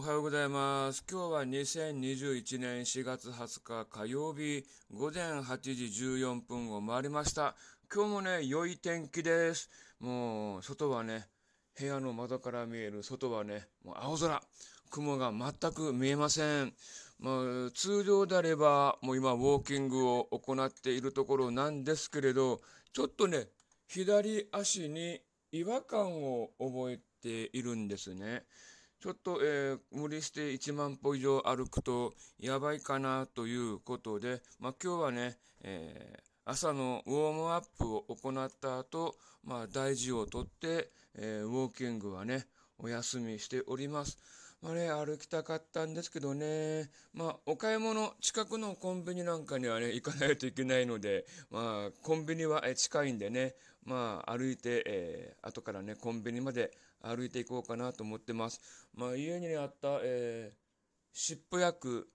おはようございます。今日は2021年4月20日火曜日午前8時14分を回りました。今日もね、良い天気です。もう、外はね、部屋の窓から見える外はね、もう青空。雲が全く見えません。まあ、通常であれば、もう今、ウォーキングを行っているところなんですけれど、ちょっとね、左足に違和感を覚えているんですね。ちょっと、えー、無理して1万歩以上歩くとやばいかなということで、まあ、今日はね、えー、朝のウォームアップを行った後、まあ、大事をとって、えー、ウォーキングはね、お休みしております。まあね、歩きたかったんですけどね、まあ、お買い物、近くのコンビニなんかにはね、行かないといけないので、まあ、コンビニは近いんでね、まあ、歩いて、えー、後からね、コンビニまで歩いていこうかなと思ってます。まあ、家にあった、えー、湿布薬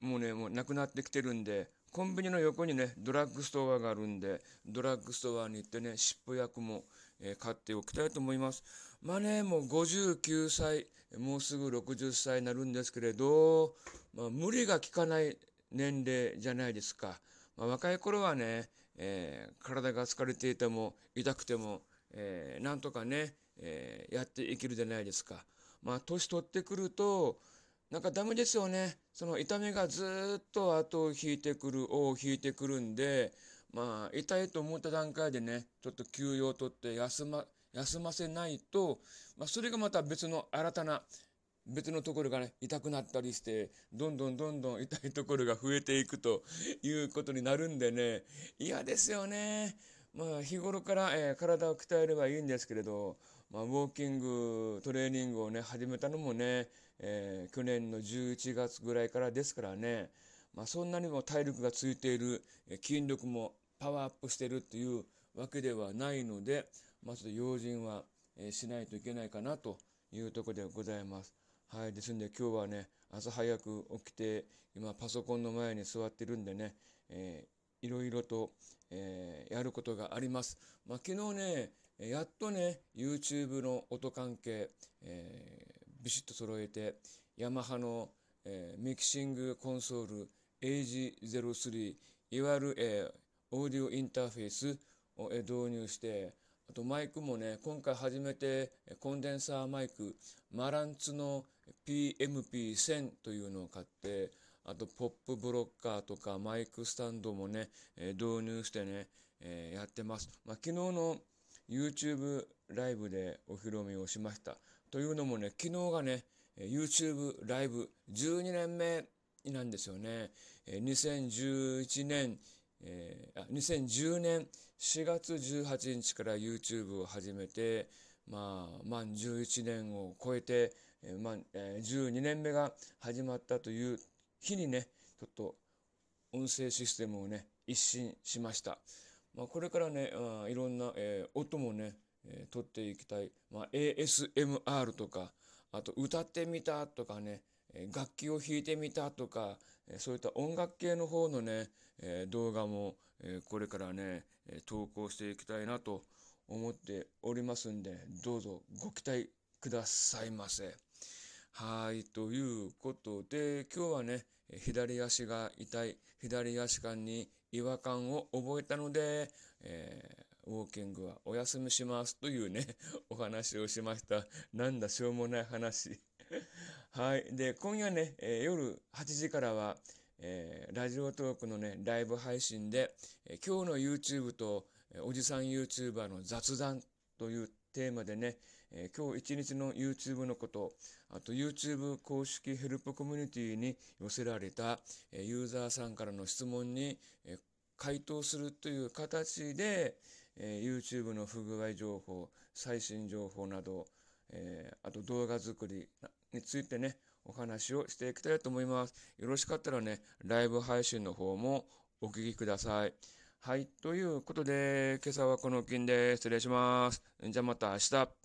もね、もうなくなってきてるんで、コンビニの横にね、ドラッグストアがあるんで、ドラッグストアに行ってね、湿布薬も、えー、買っておきたいと思います。まあね、もう59歳、もうすぐ60歳になるんですけれど、まあ、無理が効かない年齢じゃないですか。まあ、若い頃はね、えー、体が疲れていても、痛くても、えー、なんとかね、えー、やっていけるじゃないですか。まあ、年取ってくると、なんかダメですよね。その痛みがずっと後を引いてくる、尾を引いてくるんで、まあ、痛いと思った段階でね、ちょっと休養を取って休ま、休ませないと、まあ、それがまた別の新たな、別のところがね、痛くなったりして、どんどんどんどん痛いところが増えていくということになるんでね、嫌ですよね。まあ、日頃から、えー、体を鍛えればいいんですけれど、まあ、ウォーキング、トレーニングをね、始めたのもね、えー、去年の11月ぐらいからですからね、まあ、そんなにも体力がついている、え筋力もパワーアップしてるっていうわけではないので、まず用心は、えー、しないといけないかなというところでございます。はい。ですんで今日はね、朝早く起きて、今パソコンの前に座ってるんでね、えー、いろいろと、えー、やることがあります。まあ、昨日ね、やっとね、YouTube の音関係、えー、ビシッと揃えて、ヤマハの、えー、ミキシングコンソール AG03、いわゆる、えー、オーディオインターフェースを、えー、導入して、あとマイクもね、今回初めてコンデンサーマイク、マランツの PMP1000 というのを買って、あとポップブロッカーとかマイクスタンドもね、えー、導入してね、えー、やってます。まあ、昨日の YouTube ライブでお披露目をしました。というのもね、昨日がね、YouTube ライブ12年目なんですよね。2011年、えー、あ2010年4月18日から YouTube を始めて、まあ、満11年を超えて、えー、満、えー、12年目が始まったという日にね、ちょっと音声システムをね、一新しました。まあ、これからね、あいろんな、えー、音もね、えー、取っていきたい。まあ、ASMR とか、あと歌ってみたとかねえ、楽器を弾いてみたとかえ、そういった音楽系の方のねえ、動画もえこれからねえ、投稿していきたいなと思っておりますんで、どうぞご期待くださいませ。はい、ということで、今日はね、左足が痛い、左足間に違和感を覚えたので、えー、ウォーキングはお休みしますというね、お話をしました。なんだ、しょうもない話。はい。で、今夜ね、えー、夜8時からは、えー、ラジオトークのね、ライブ配信で、え、今日の YouTube と、え、おじさん YouTuber の雑談というテーマでね、えー、今日一日の YouTube のこと、あと YouTube 公式ヘルプコミュニティに寄せられた、えー、ユーザーさんからの質問に、えー、回答するという形で、え、YouTube の不具合情報、最新情報など、え、あと動画作りについてね、お話をしていきたいと思います。よろしかったらね、ライブ配信の方もお聞きください。はい。ということで、今朝はこの金で失礼します。じゃあまた明日。